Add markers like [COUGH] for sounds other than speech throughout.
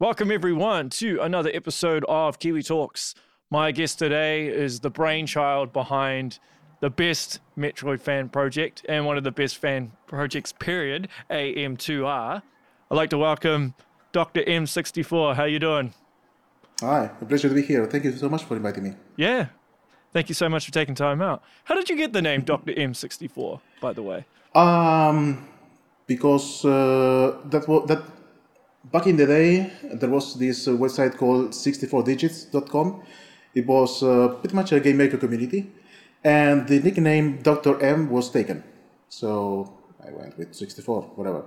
Welcome, everyone, to another episode of Kiwi Talkz. My guest today is the brainchild behind the best Metroid fan project and one of the best fan projects, period, AM2R. I'd like to welcome Dr. M64. How are you doing? Hi, a pleasure to be here. Thank you so much for inviting me. Yeah. Thank you so much for taking time out. How did you get the name [LAUGHS] Dr. M64, by the way? Um, because uh, that was that back in the day there was this uh, website called 64digits.com. It was uh, pretty much a game maker community, and the nickname Dr. M was taken. So I went with 64, whatever.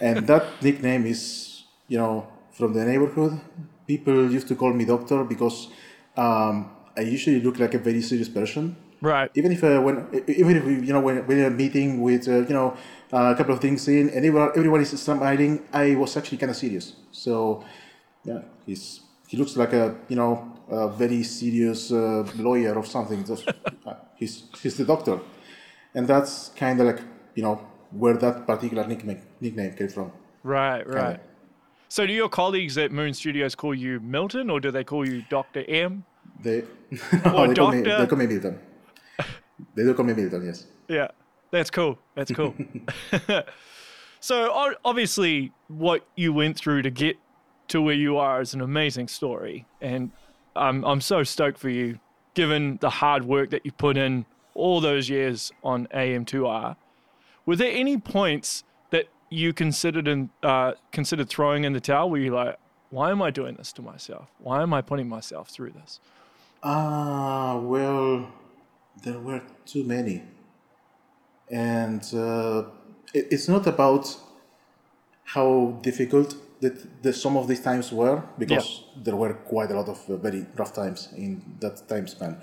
And that [LAUGHS] nickname is, you know, from the neighborhood. People used to call me Doctor because um, I usually look like a very serious person. Right. Even if uh, when even if you know when when a meeting with uh, you know uh, a couple of things in and everyone, everyone is smiling, I was actually kind of serious. So yeah, he's he looks like a you know a very serious uh, lawyer or something. Just, [LAUGHS] uh, he's he's the doctor, and that's kind of like you know where that particular nickname nickname came from. Right, right. Kinda. So do your colleagues at Moon Studios call you Milton or do they call you Dr. M? They, [LAUGHS] Or they call me doctor. they call me Milton. They do call me Milton. Yes. Yeah, that's cool. That's cool. [LAUGHS] [LAUGHS] so obviously, what you went through to get to where you are is an amazing story, and I'm I'm so stoked for you, given the hard work that you put in all those years on AM2R. Were there any points that you considered in uh, considered throwing in the towel? Were you're like, why am I doing this to myself? Why am I putting myself through this? Ah, well, there were too many. And uh, it, it's not about how difficult that the, some of these times were, because there were quite a lot of uh, very rough times in that time span.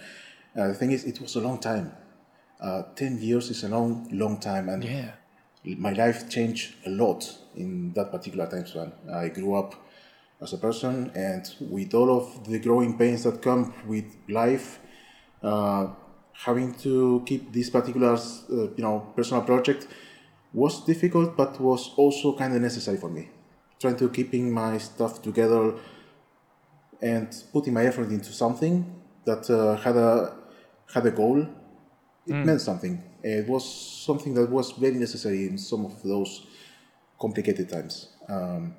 Uh, the thing is, it was a long time. Uh, 10 years is a long, long time. And Yeah. my life changed a lot in that particular time span. I grew up as a person, and with all of the growing pains that come with life, uh, having to keep this particular, uh, you know, personal project was difficult, but was also kind of necessary for me. Trying to keeping my stuff together and putting my effort into something that uh, had a had a goal. It meant something. It was something that was very necessary in some of those complicated times. Um,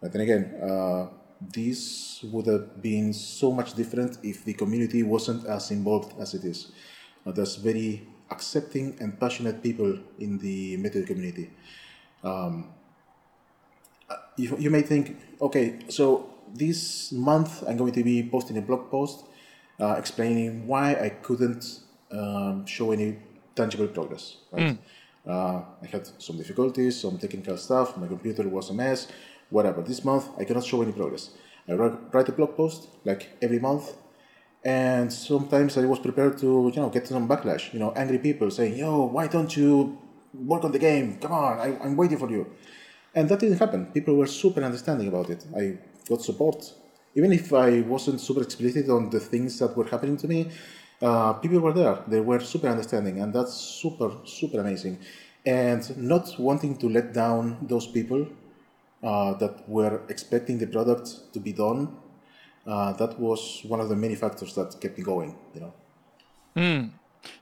but then again, uh, this would have been so much different if the community wasn't as involved as it is. Uh, there's very accepting and passionate people in the Metroid community. you, you may think, okay, so this month I'm going to be posting a blog post uh, explaining why I couldn't um, show any tangible progress. Right? Uh, I had some difficulties, some technical stuff. My computer was a mess. Whatever. This month I cannot show any progress. I write, a blog post like every month, and sometimes I was prepared to you know get some backlash. You know, angry people saying, "Yo, why don't you work on the game? Come on, I, I'm waiting for you." And that didn't happen. People were super understanding about it. I got support. Even if I wasn't super explicit on the things that were happening to me, uh, people were there. They were super understanding, and that's super, super amazing. And not wanting to let down those people uh, that were expecting the product to be done, uh, that was one of the many factors that kept me going, you know.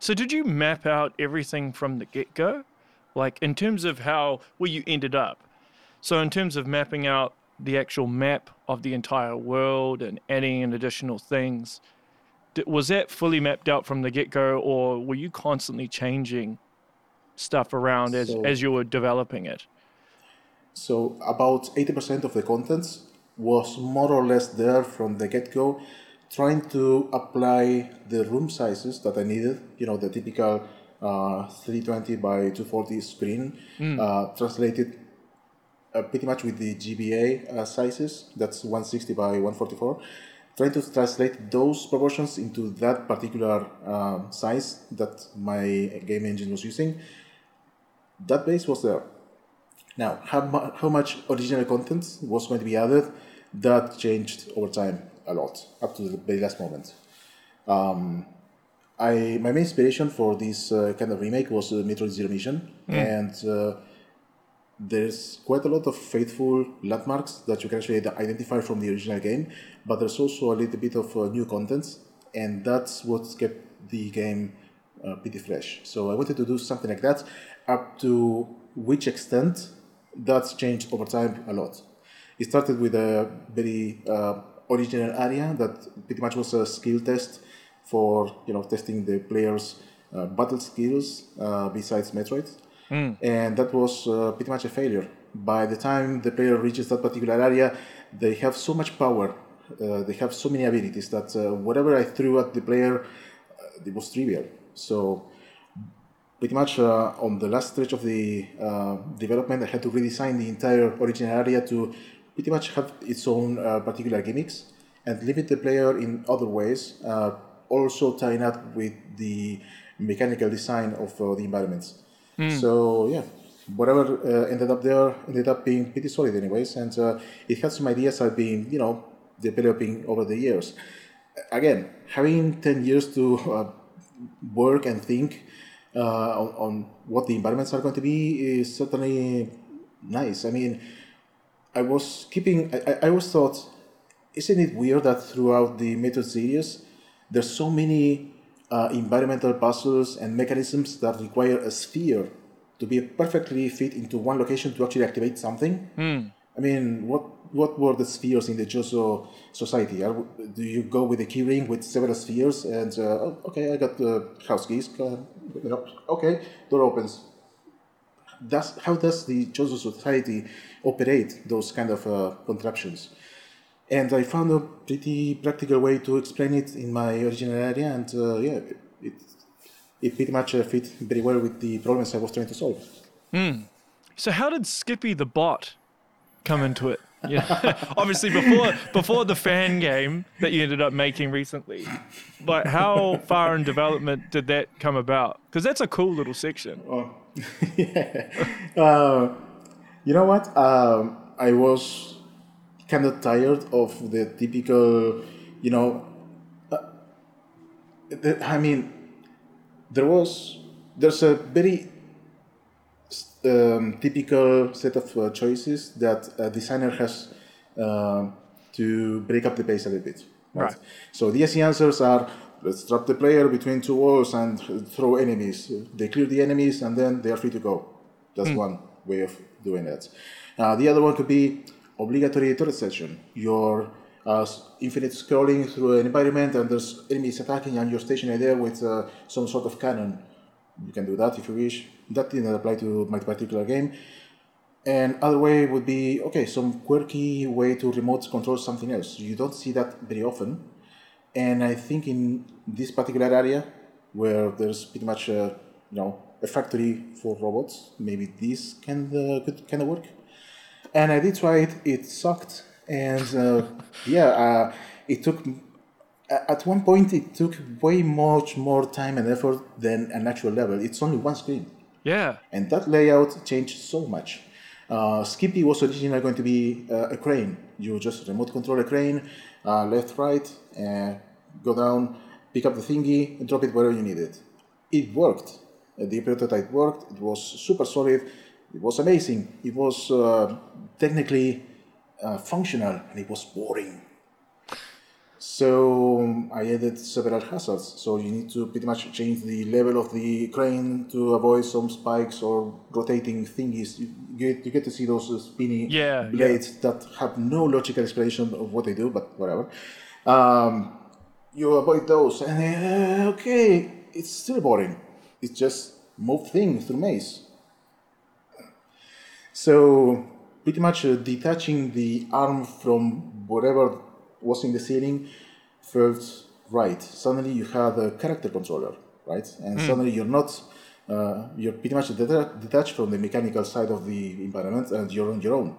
So did you map out everything from the get go? Like in terms of how where you ended up. So in terms of mapping out the actual map of the entire world and adding in additional things, was that fully mapped out from the get go, or were you constantly changing stuff around as, So- as you were developing it? So about 80% of the contents was more or less there from the get-go, trying to apply the room sizes that I needed, you know, the typical uh, 320 by 240 screen, uh, translated uh, pretty much with the GBA uh, sizes, that's 160 by 144, trying to translate those proportions into that particular um, size that my game engine was using. That base was there. Now, how, mu- how much original content was going to be added, that changed over time a lot, up to the very last moment. Um, I my main inspiration for this uh, kind of remake was uh, Metroid Zero Mission, and uh, there's quite a lot of faithful landmarks that you can actually identify from the original game, but there's also a little bit of uh, new content, and that's what kept the game uh, pretty fresh. So I wanted to do something like that, up to which extent that's changed over time a lot. It started with a very uh, original area that pretty much was a skill test for you know testing the players' uh, battle skills uh, besides Metroid, mm. and that was uh, pretty much a failure. By the time the player reaches that particular area, they have so much power, uh, they have so many abilities that uh, whatever I threw at the player, uh, it was trivial. So pretty much uh, on the last stretch of the uh, development, I had to redesign the entire original area to pretty much have its own uh, particular gimmicks and limit the player in other ways, uh, also tying up with the mechanical design of uh, the environments. Mm. So yeah, whatever uh, ended up there ended up being pretty solid anyways, and it had some ideas I've been you know developing over the years. Again, having ten years to work and think uh, on, on, what the environments are going to be is certainly nice. I mean, I was keeping, I, I always thought, isn't it weird that throughout the Metroid series, there's so many uh, environmental puzzles and mechanisms that require a sphere to be perfectly fit into one location to actually activate something? Mm. I mean, what what were the spheres in the Chozo society? Are, do you go with a keyring with several spheres and uh, oh, okay, I got the house keys. Okay, door opens. Does how does the Chozo society operate those kind of uh, contraptions? And I found a pretty practical way to explain it in my original area, and uh, yeah, it, it pretty much uh, fit very well with the problems I was trying to solve. Mm. So, how did Skippy the bot come into it? Yeah, [LAUGHS] obviously before before the fan game that you ended up making recently. But how far in development did that come about? Because that's a cool little section. Oh, [LAUGHS] yeah. Uh, you know what? Um, I was kind of tired of the typical, you know. Uh, the, I mean, there was there's a very um, typical set of uh, choices that a designer has uh, to break up the pace a little bit. Right? right. So the easy answers are let's trap the player between two walls and throw enemies. They clear the enemies and then they are free to go. That's mm. one way of doing that. Uh, the other one could be obligatory turret session. You're uh, infinite scrolling through an environment and there's enemies attacking and you're stationary there with uh, some sort of cannon. You can do that if you wish that didn't apply to my particular game. And other way would be okay, some quirky way to remote control something else. You don't see that very often, and I think in this particular area where there's pretty much a, you know a factory for robots, maybe this can uh, could kind of work. And I did try it. It sucked, and uh, yeah, uh, it took at one point it took way much more time and effort than an actual level. It's only one screen. Yeah. And that layout changed so much. Uh, Skippy was originally going to be uh, a crane. You just remote control a crane, uh, left, right, go down, pick up the thingy, and drop it wherever you need it. It worked. Uh, the prototype worked. It was super solid. It was amazing. It was uh, technically uh, functional, and it was boring. So I added several hazards. So you need to pretty much change the level of the crane to avoid some spikes or rotating thingies. You get, you get to see those spinny yeah, blades yeah. that have no logical explanation of what they do, but whatever. Um, you avoid those, and uh, okay, it's still boring. It's just move things through maze. So pretty much uh, detaching the arm from whatever was in the ceiling felt right. Suddenly you have a character controller, right? And mm. suddenly you're not, uh, you're pretty much detached from the mechanical side of the environment and you're on your own.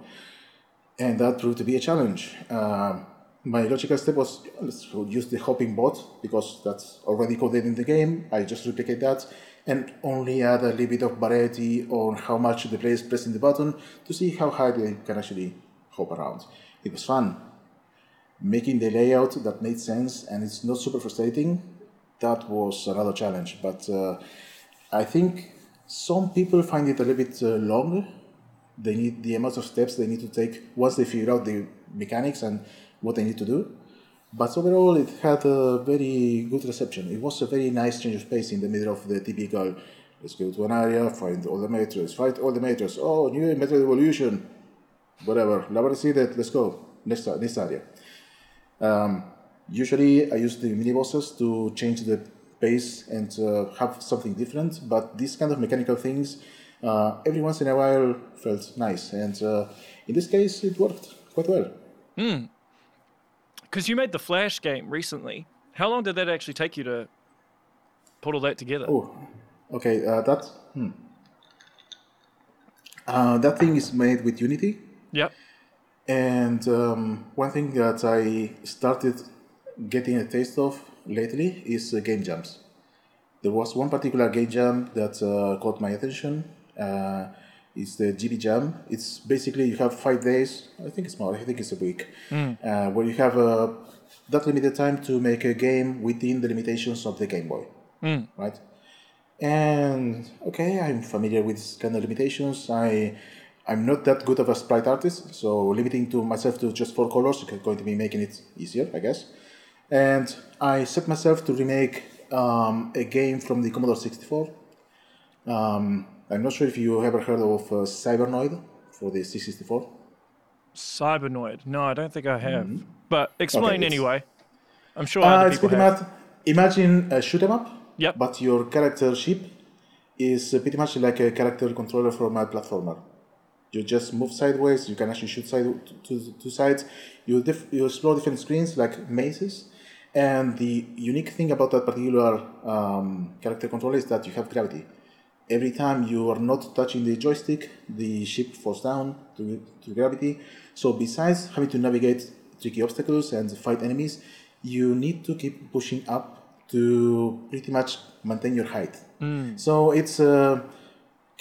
And that proved to be a challenge. Uh, my logical step was let's use the hopping bot because that's already coded in the game. I just replicate that and only add a little bit of variety on how much the player is pressing the button to see how high they can actually hop around. It was fun making the layout that made sense and it's not super frustrating, that was another challenge. But uh, I think some people find it a little bit uh, long they need the amount of steps they need to take once they figure out the mechanics and what they need to do. But overall, it had a very good reception. It was a very nice change of pace in the middle of the typical let's go to an area, find all the Metroids, fight all the Metroids. Oh, new Metroid Evolution, whatever. Never see that. Let's go next next area. Um, usually, I use the mini bosses to change the pace and uh, have something different. But these kind of mechanical things, uh, every once in a while, felt nice. And uh, in this case, it worked quite well. Because you made the Flash game recently. How long did that actually take you to put all that together? Oh, okay. Uh, that hmm. uh, that thing is made with Unity. Yep. And um, one thing that I started getting a taste of lately is uh, game jams. There was one particular game jam that uh, caught my attention. Uh, it's the GB Jam. It's basically you have five days. I think it's more. I think it's a week, uh, where you have uh, that limited time to make a game within the limitations of the Game Boy, right? And okay, I'm familiar with this kind of limitations. I I'm not that good of a sprite artist, so limiting to myself to just four colors is going to be making it easier, I guess. And I set myself to remake um, a game from the Commodore 64. Um, I'm not sure if you ever heard of uh, Cybernoid for the C64. Cybernoid. No, I don't think I have. But explain Mm-hmm. anyway. I'm sure Uh, it's pretty much imagine a shoot 'em up, Yep. but your character ship is pretty much like a character controller from a platformer. You just move sideways. You can actually shoot side to, two sides. You diff- you explore different screens like mazes, and the unique thing about that particular um, character controller is that you have gravity. Every time you are not touching the joystick, the ship falls down to, to gravity. So besides having to navigate tricky obstacles and fight enemies, you need to keep pushing up to pretty much maintain your height. So it's uh,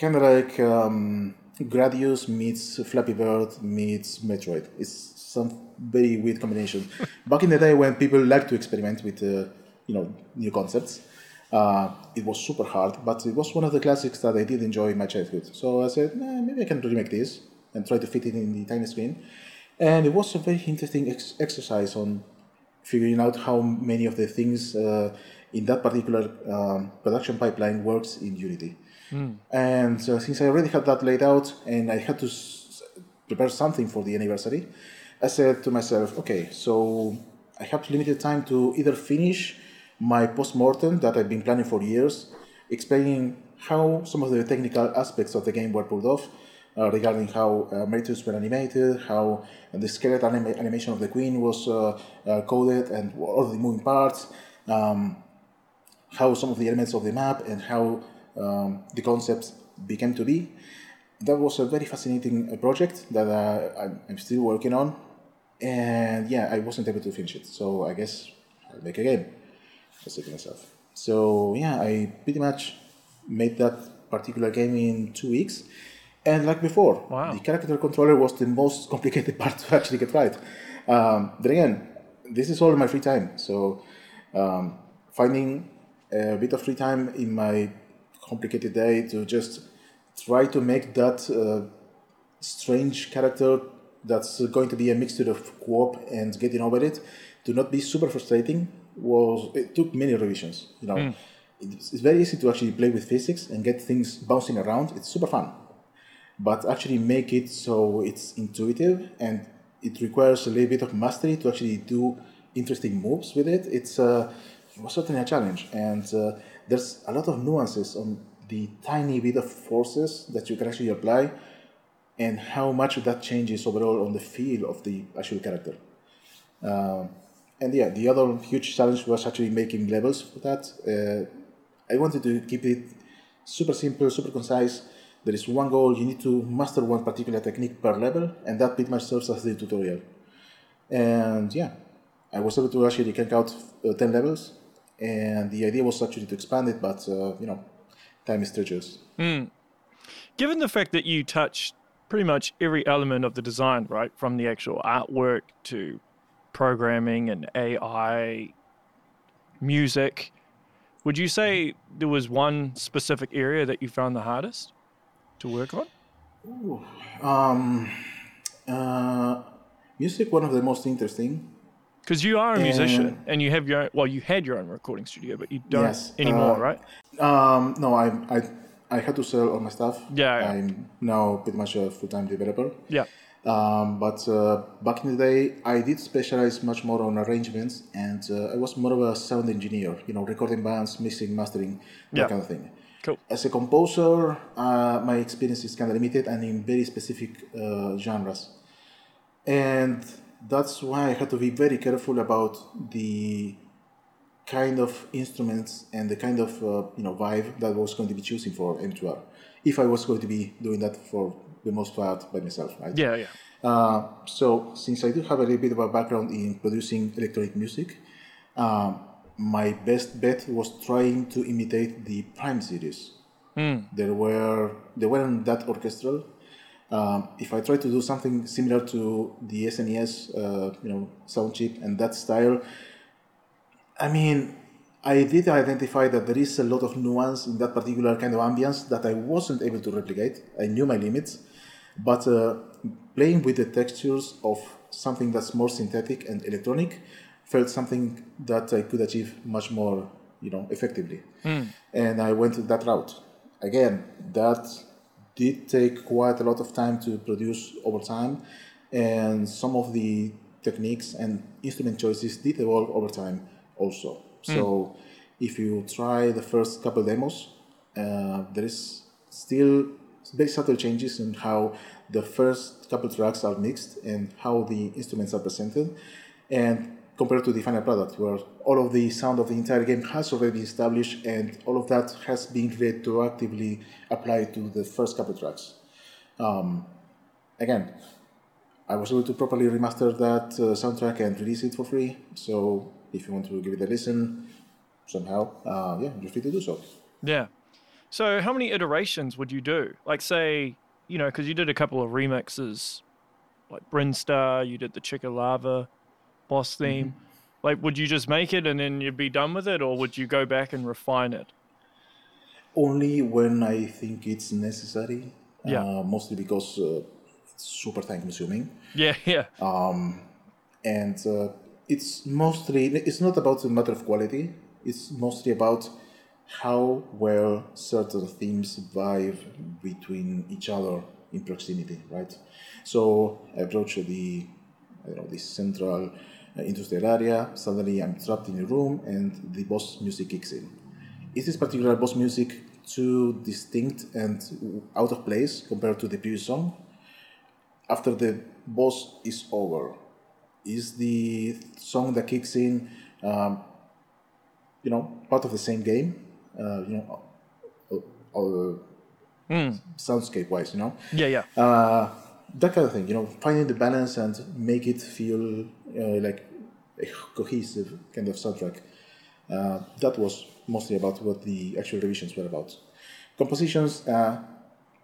kind of like um, Gradius meets Flappy Bird meets Metroid. It's some very weird combination. [LAUGHS] Back in the day when people liked to experiment with uh, you know new concepts, uh, it was super hard, but it was one of the classics that I did enjoy in my childhood. So I said, nah, maybe I can remake this and try to fit it in the tiny screen. And it was a very interesting ex- exercise on figuring out how many of the things uh, in that particular um, production pipeline works in Unity. And uh, since I already had that laid out and I had to s- prepare something for the anniversary, I said to myself, okay, so I have limited time to either finish my post-mortem that I've been planning for years, explaining how some of the technical aspects of the game were pulled off, uh, regarding how uh, Metroids were animated, how the skeleton anima- animation of the queen was uh, uh, coded, and all the moving parts, um, how some of the elements of the map and how um, the concepts became to be. That was a very fascinating uh, project that uh, I'm, still working on, and yeah, I wasn't able to finish it. So I guess I'll make a game. I said to myself. So yeah, I pretty much made that particular game in two weeks. And like before, Wow. the character controller was the most [LAUGHS] complicated part to actually get right. Um, then again, this is all my free time. So um, finding a bit of free time in my complicated day to just try to make that uh, strange character that's going to be a mixture of co-op and getting over it to not be super frustrating was it took many revisions you know. It's, it's very easy to actually play with physics and get things bouncing around. It's super fun. But actually make it so it's intuitive and it requires a little bit of mastery to actually do interesting moves with it. It's uh, it was certainly a challenge, and uh, there's a lot of nuances on the tiny bit of forces that you can actually apply, and how much that changes overall on the feel of the actual character. Um, and yeah, the other huge challenge was actually making levels for that. Uh, I wanted to keep it super simple, super concise. There is one goal, you need to master one particular technique per level, and that pretty much serves as the tutorial. And yeah, I was able to actually crank out uh, 10 levels, and the idea was actually to expand it, but uh, you know, time is treacherous. Given the fact that you touch pretty much every element of the design, right, from the actual artwork to programming and AI, music, would you say there was one specific area that you found the hardest to work on? Um, uh, music, one of the most interesting. Because you are a musician And- and you have your own, well, you had your own recording studio, but you don't Yes, anymore, uh, right? Um, no, I, I, I had to sell all my stuff. Yeah, yeah. I'm now pretty much a full-time developer. Yeah. Um, but uh, back in the day, I did specialize much more on arrangements, and uh, I was more of a sound engineer. You know, recording bands, mixing, mastering, that Yeah. kind of thing. Cool. As a composer, uh, my experience is kind of limited and in very specific uh, genres, and that's why I had to be very careful about the kind of instruments and the kind of uh, you know vibe that I was going to be choosing for M2R. If I was going to be doing that for the most part by myself, right? Yeah, yeah. Uh, so since I do have a little bit of a background in producing electronic music, um, my best bet was trying to imitate the Prime series. There were they weren't that orchestral. Um, if I try to do something similar to the SNES, uh, you know, sound chip and that style, I mean, I did identify that there is a lot of nuance in that particular kind of ambience that I wasn't able to replicate. I knew my limits, but uh, playing with the textures of something that's more synthetic and electronic felt something that I could achieve much more, you know, effectively. And I went that route. Again, that did take quite a lot of time to produce over time, and some of the techniques and instrument choices did evolve over time also. So if you try the first couple demos, uh, there is still very subtle changes in how the first couple tracks are mixed and how the instruments are presented, and compared to the final product, where all of the sound of the entire game has already been established and all of that has been retroactively applied to the first couple tracks. Um, again, I was able to properly remaster that uh, soundtrack and release it for free. So if you want to give it a listen somehow, uh, yeah, you're free to do so. Yeah. So how many iterations would you do? Like say, you know, because you did a couple of remixes, like Brinstar, you did the Chica Lava boss theme. Like, would you just make it and then you'd be done with it, or would you go back and refine it? Only when I think it's necessary. Yeah. Uh, mostly because uh, it's super time consuming. Yeah, [LAUGHS] yeah, Um, and uh, it's mostly it's not about a matter of quality it's mostly about how well certain themes vibe between each other in proximity right so i approach the I don't know this central uh, industrial area suddenly i'm trapped in a room and the boss music kicks in. Is this particular boss music too distinct and out of place compared to the previous song? After the boss is over is the song that kicks in, um, you know, part of the same game, uh, you know, uh, uh, soundscape wise, you know, yeah, yeah. uh, that kind of thing, you know, finding the balance and make it feel uh, like a [SIGHS] cohesive kind of soundtrack. Uh, that was mostly about what the actual revisions were about. Compositions, uh,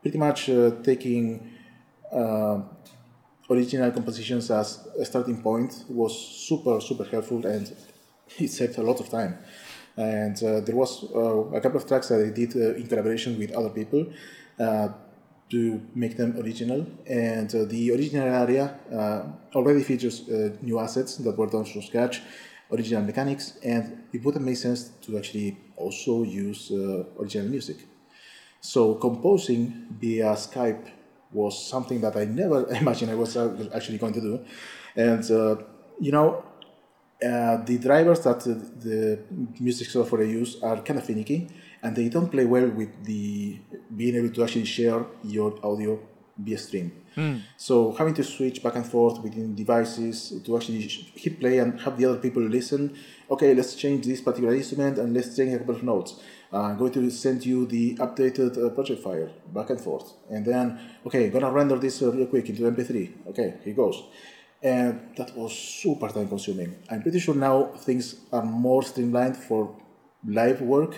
pretty much uh, taking uh, original compositions as a starting point was super super helpful and [LAUGHS] it saved a lot of time and uh, there was uh, a couple of tracks that i did in collaboration with other people to make them original. And uh, the original area uh, already features uh, new assets that were done from scratch original mechanics and it would have made sense to actually also use original music. So composing via Skype was something that I never [LAUGHS] imagined I was actually going to do, and uh, you know, uh, the drivers that the music software I use are kind of finicky, and they don't play well with the being able to actually share your audio via stream. So having to switch back and forth between devices to actually hit play and have the other people listen. Okay, let's change this particular instrument and let's change a couple of notes. Uh, I'm going to send you the updated uh, project file back and forth, and then okay, gonna render this uh, real quick into MP3. Okay, here goes. And that was super time consuming. I'm pretty sure now things are more streamlined for live work,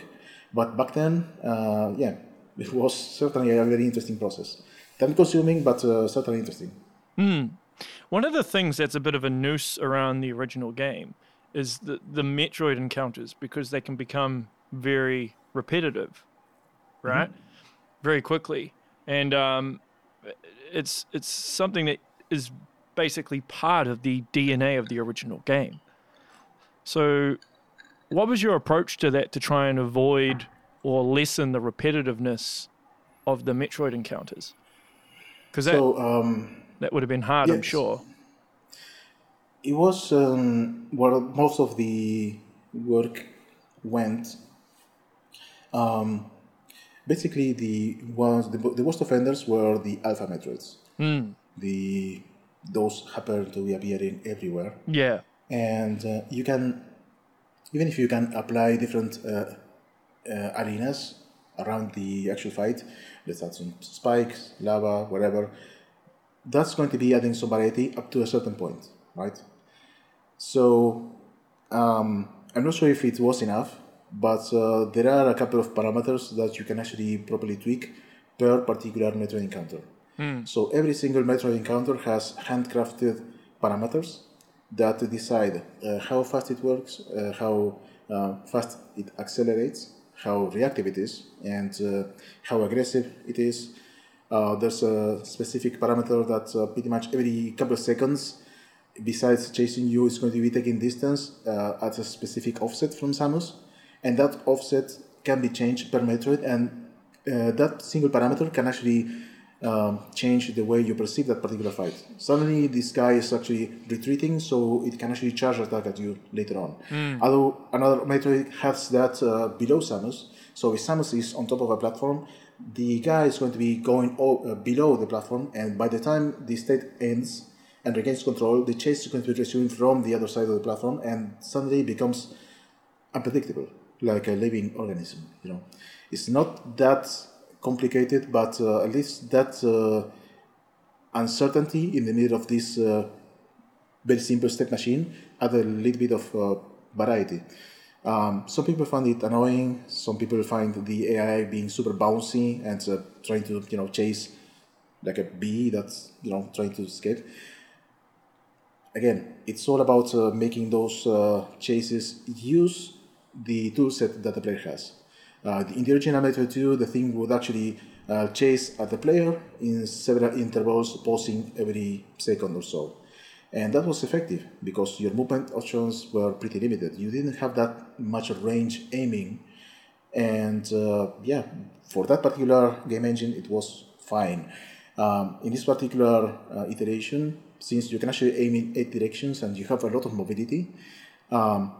but back then, uh, yeah, it was certainly a very interesting process. Time consuming, but uh, certainly interesting. One of the things that's a bit of a noose around the original game is the, the Metroid encounters because they can become very repetitive, right? Very quickly. And um, it's it's something that is basically part of the DNA of the original game. So, what was your approach to that to try and avoid or lessen the repetitiveness of the Metroid encounters? Because that, So um, that would have been hard, I'm sure. it was um, where most of the work went. Um, basically, the ones the, the worst offenders were the alpha metroids. The those happen to be appearing everywhere, Yeah. and uh, you can even if you can apply different uh, uh, arenas around the actual fight. Let's add some spikes, lava, whatever. That's going to be adding some variety up to a certain point, right? So um, I'm not sure if it was enough, but uh, there are a couple of parameters that you can actually properly tweak per particular Metroid encounter. So every single Metroid encounter has handcrafted parameters that decide uh, how fast it works, uh, how uh, fast it accelerates, how reactive it is, and how aggressive it is. There's a specific parameter that pretty much every couple of seconds, besides chasing you, is going to be taking distance uh, at a specific offset from Samus, and that offset can be changed per Metroid, and uh, that single parameter can actually um, change the way you perceive that particular fight. Suddenly, this guy is actually retreating, so it can actually charge attack at you later on. Although another Metroid has that uh, below Samus, so if Samus is on top of a platform, the guy is going to be going o- uh, below the platform, and by the time the state ends and regains control, the chase is going to be resumed from the other side of the platform, and suddenly it becomes unpredictable, like a living organism. You know, it's not that complicated, but uh, at least that uh, uncertainty in the middle of this uh, very simple state machine add a little bit of variety. Um, some people find it annoying. Some people find the AI being super bouncy and uh, trying to you know chase like a bee that's you know trying to escape again, it's all about uh, making those uh, chases use the toolset that the player has. Uh, in the original Metroid 2, the thing would actually uh, chase at the player in several intervals, pausing every second or so. And that was effective because your movement options were pretty limited. You didn't have that much range aiming. And uh, yeah, for that particular game engine, it was fine. Um, in this particular uh, iteration, since you can actually aim in eight directions and you have a lot of mobility, um,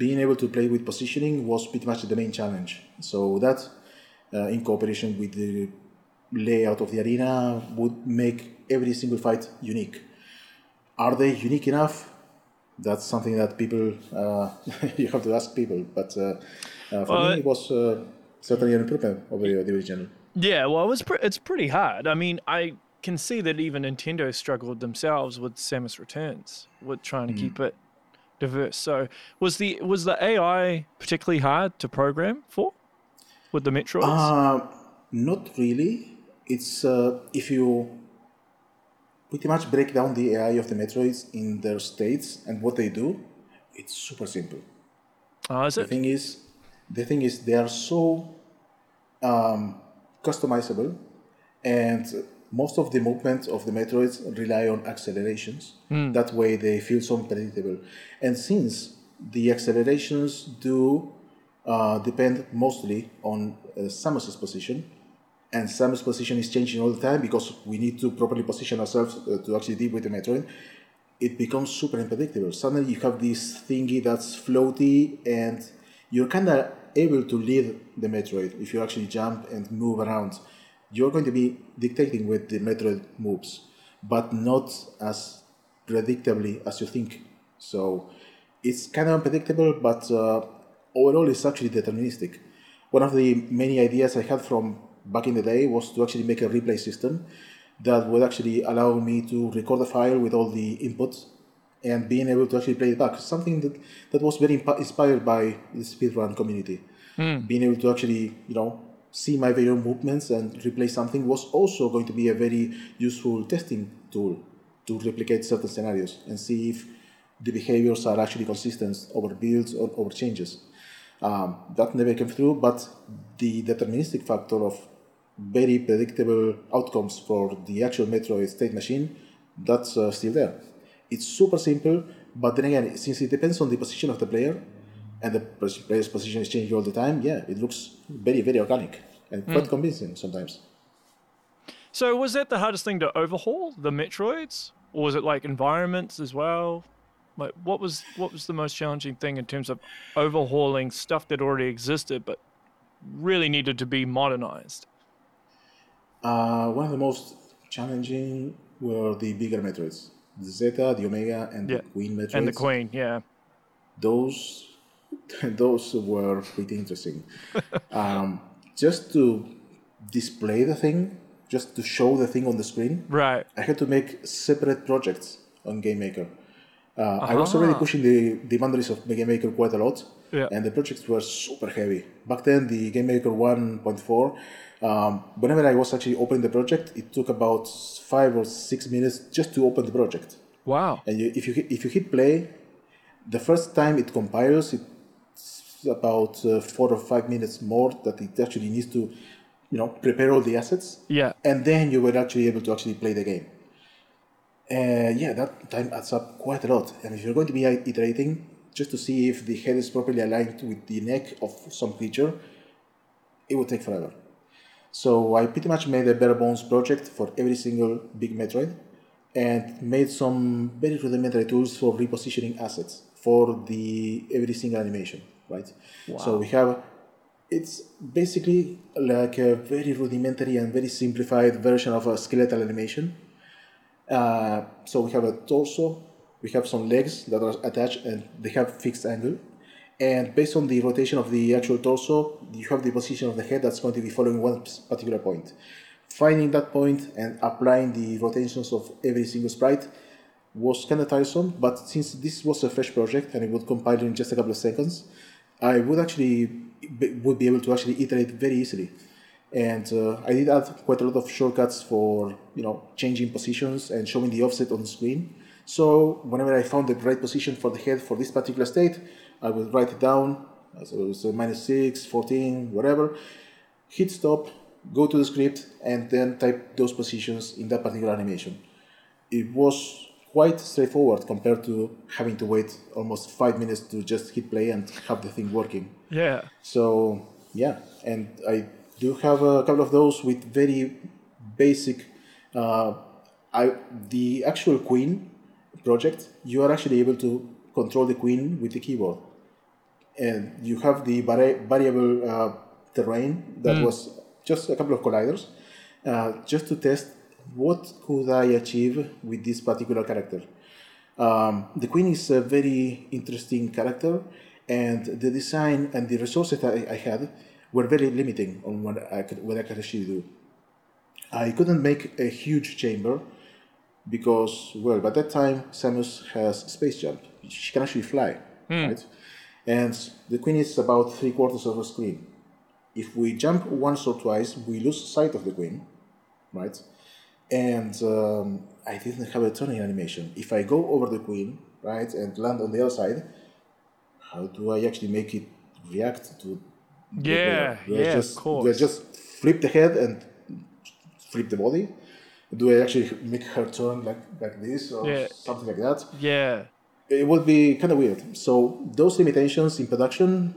being able to play with positioning was pretty much the main challenge. So that, uh, in cooperation with the layout of the arena, would make every single fight unique. Are they unique enough? That's something that people uh, [LAUGHS] you have to ask people. But uh, uh, for Well, me, it was uh, certainly an improvement over the, original. Yeah, well, it was pre- it's pretty hard. I mean, I can see that even Nintendo struggled themselves with Samus Returns, with trying to keep it diverse. So, was the was the AI particularly hard to program for with the Metroids? Uh, not really. It's uh, if you pretty much break down the AI of the Metroids in their states and what they do, it's super simple. oh, is The it? thing is, the thing is, they are so um, customizable, and most of the movement of the Metroids rely on accelerations. That way, they feel so unpredictable. And since the accelerations do uh, depend mostly on uh, Samus's position, and Samus' position is changing all the time because we need to properly position ourselves uh, to actually deal with the Metroid. It becomes super unpredictable. Suddenly, you have this thingy that's floaty, and you're kind of able to lead the Metroid if you actually jump and move around. You're going to be dictating with the Metroid moves, but not as predictably as you think. So it's kind of unpredictable, but uh, overall, it's actually deterministic. One of the many ideas I had from back in the day was to actually make a replay system that would actually allow me to record a file with all the inputs and being able to actually play it back. Something that, that was very imp- inspired by the speedrun community. Being able to actually, you know, see my own movements and replay something was also going to be a very useful testing tool to replicate certain scenarios and see if the behaviors are actually consistent over builds or over changes. Um, that never came through, but the deterministic factor of very predictable outcomes for the actual Metroid state machine, that's uh, still there. It's super simple, but then again, since it depends on the position of the player, and the player's position is changing all the time, yeah, it looks very, very organic and quite convincing sometimes. So was that the hardest thing to overhaul, the Metroids? Or was it like environments as well? Like what was what was the most challenging thing in terms of overhauling stuff that already existed but really needed to be modernized? Uh, one of the most challenging were the bigger Metroids. The Zeta, the Omega, and Yeah. the Queen Metroids. And the Queen, yeah. those [LAUGHS] those were pretty interesting. um, just to display the thing, just to show the thing on the screen, Right. I had to make separate projects on GameMaker. Uh, I was already pushing the, the boundaries of GameMaker quite a lot, Yeah. and the projects were super heavy. Back then, the GameMaker 1.4, um, whenever I was actually opening the project, it took about five or six minutes just to open the project. Wow. And you, if you hit, if you hit play, the first time it compiles, it's about uh, four or five minutes more that it actually needs to, you know, prepare all the assets, Yeah. and then you were actually able to actually play the game. Uh, yeah, that time adds up quite a lot. And if you're going to be iterating, just to see if the head is properly aligned with the neck of some creature, it would take forever. So I pretty much made a bare bones project for every single big Metroid and made some very rudimentary tools for repositioning assets for the every single animation, right? So we have it's basically like a very rudimentary and very simplified version of a skeletal animation. Uh, so we have a torso, we have some legs that are attached and they have fixed angle. And based on the rotation of the actual torso, you have the position of the head that's going to be following one particular point. Finding that point and applying the rotations of every single sprite was kind of tiresome, but since this was a fresh project and it would compile in just a couple of seconds, I would actually be, would be able to actually iterate very easily. And uh, I did add quite a lot of shortcuts for you know changing positions and showing the offset on the screen. So whenever I found the right position for the head for this particular state, I would write it down. So uh, minus 6, 14, whatever. Hit stop, go to the script, and then type those positions in that particular animation. It was quite straightforward compared to having to wait almost five minutes to just hit play and have the thing working. Yeah. So yeah, and I do have a couple of those with very basic. Uh, I the actual Queen project, you are actually able to control the Queen with the keyboard, and you have the vari- variable uh, terrain that was just a couple of colliders, uh, just to test what could I achieve with this particular character. Um, the Queen is a very interesting character, and the design and the resources that I, I had were very limiting on what I could what I could actually do. I couldn't make a huge chamber because, well, by that time Samus has space jump. She can actually fly, right? And the Queen is about three quarters of a screen. If we jump once or twice, we lose sight of the Queen, right? And um, I didn't have a turning animation. If I go over the queen, right, and land on the other side, how do I actually make it react to? Yeah? Do I yeah, of just, course. Do I just flip the head and flip the body? Do I actually make her turn like like this or Yeah. something like that? Yeah. it would be kind of weird. So those limitations in production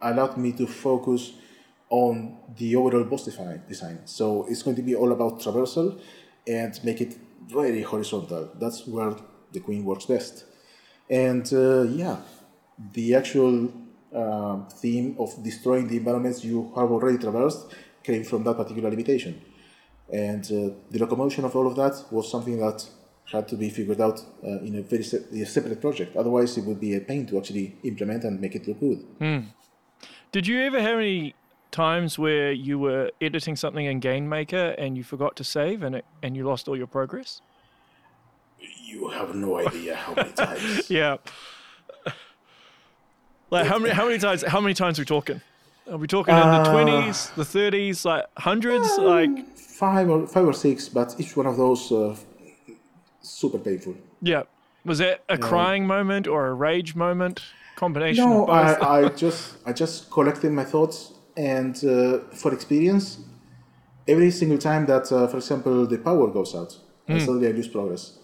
allowed me to focus on the overall boss design. So it's going to be all about traversal and make it very horizontal. That's where the queen works best. And uh, yeah, the actual um theme of destroying the environments you have already traversed came from that particular limitation. And uh, the locomotion of all of that was something that had to be figured out uh, in a very se- a separate project. Otherwise, it would be a pain to actually implement and make it look good. Did you ever have any times where you were editing something in Game Maker and you forgot to save and it, and you lost all your progress? You have no idea how many times. [LAUGHS] Yeah. Like how many how many times how many times are we talking? Are we talking in the Uh, twenties, the thirties, like hundreds? Like five or five or six, but each one of those uh, super painful. yeah. Was it a crying moment or a rage moment? Combination No, of both. I, I just I just collected my thoughts, and uh, for experience, every single time that, uh, for example, the power goes out, and Hmm. suddenly I lose progress.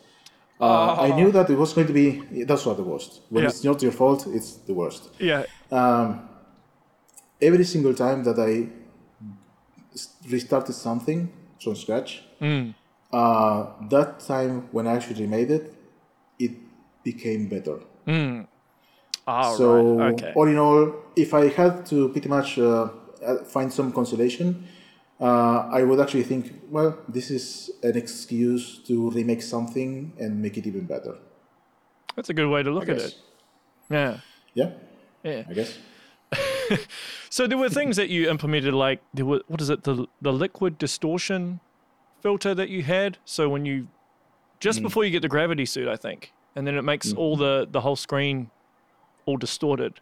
Uh, I knew that it was going to be that's what the worst. When Yeah. it's not your fault, it's the worst. Yeah. Every single time that I restarted something from scratch, uh, that time when I actually made it, it became better. So right. Okay. all in all, if I had to pretty much uh, uh, find some consolation, uh, I would actually think, well, this is an excuse to remake something and make it even better. That's a good way to look I at guess. it. Yeah. Yeah, Yeah. I guess. [LAUGHS] So there were things that you implemented, like there were what is it, the the liquid distortion filter that you had. So when you just before you get the gravity suit, I think, and then it makes all the the whole screen all distorted.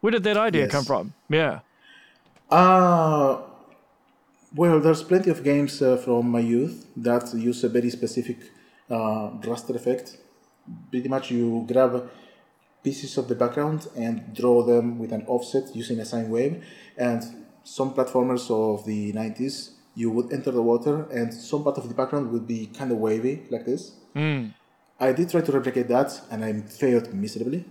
Where did that idea Yes. come from? Yeah. Uh, well, there's plenty of games uh, from my youth that use a very specific uh, raster effect. Pretty much, you grab pieces of the background and draw them with an offset using a sine wave. And some platformers of the 90s, you would enter the water, and some part of the background would be kind of wavy, like this. I did try to replicate that, and I failed miserably.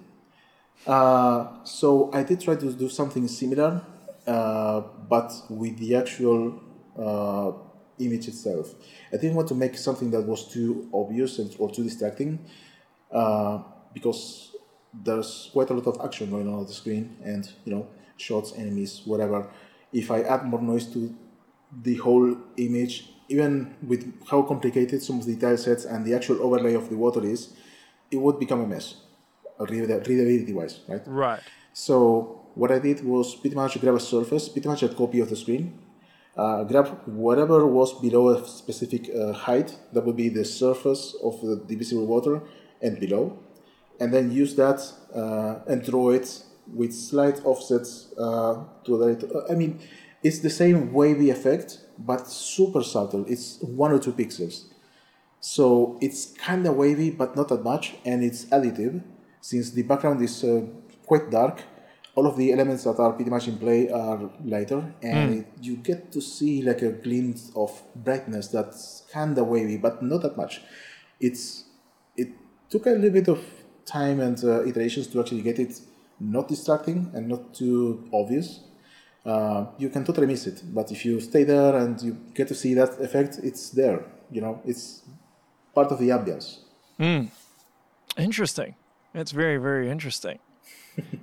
Uh, so I did try to do something similar, uh, but with the actual uh, image itself. I didn't want to make something that was too obvious and, or too distracting, uh, because there's quite a lot of action going on on the screen, and you know, shots, enemies, whatever. If I add more noise to the whole image, even with how complicated some of the tile sets and the actual overlay of the water is, it would become a mess, uh, reada- readability wise, right? Right. So what I did was pretty much grab a surface, pretty much a copy of the screen, uh, grab whatever was below a specific uh, height, that would be the surface of the, the visible water and below, and then use that uh, and draw it with slight offsets uh, to the. I mean, it's the same wavy effect, but super subtle. It's one or two pixels. So it's kind of wavy, but not that much, and it's additive since the background is uh, quite dark. All of the elements that are pretty much in play are lighter, and it, you get to see like a glimpse of brightness that's kind of wavy, but not that much. It's it took a little bit of time and uh, iterations to actually get it not distracting and not too obvious. Uh, you can totally miss it, but if you stay there and you get to see that effect, it's there. You know, it's part of the ambience. Interesting. That's very very interesting.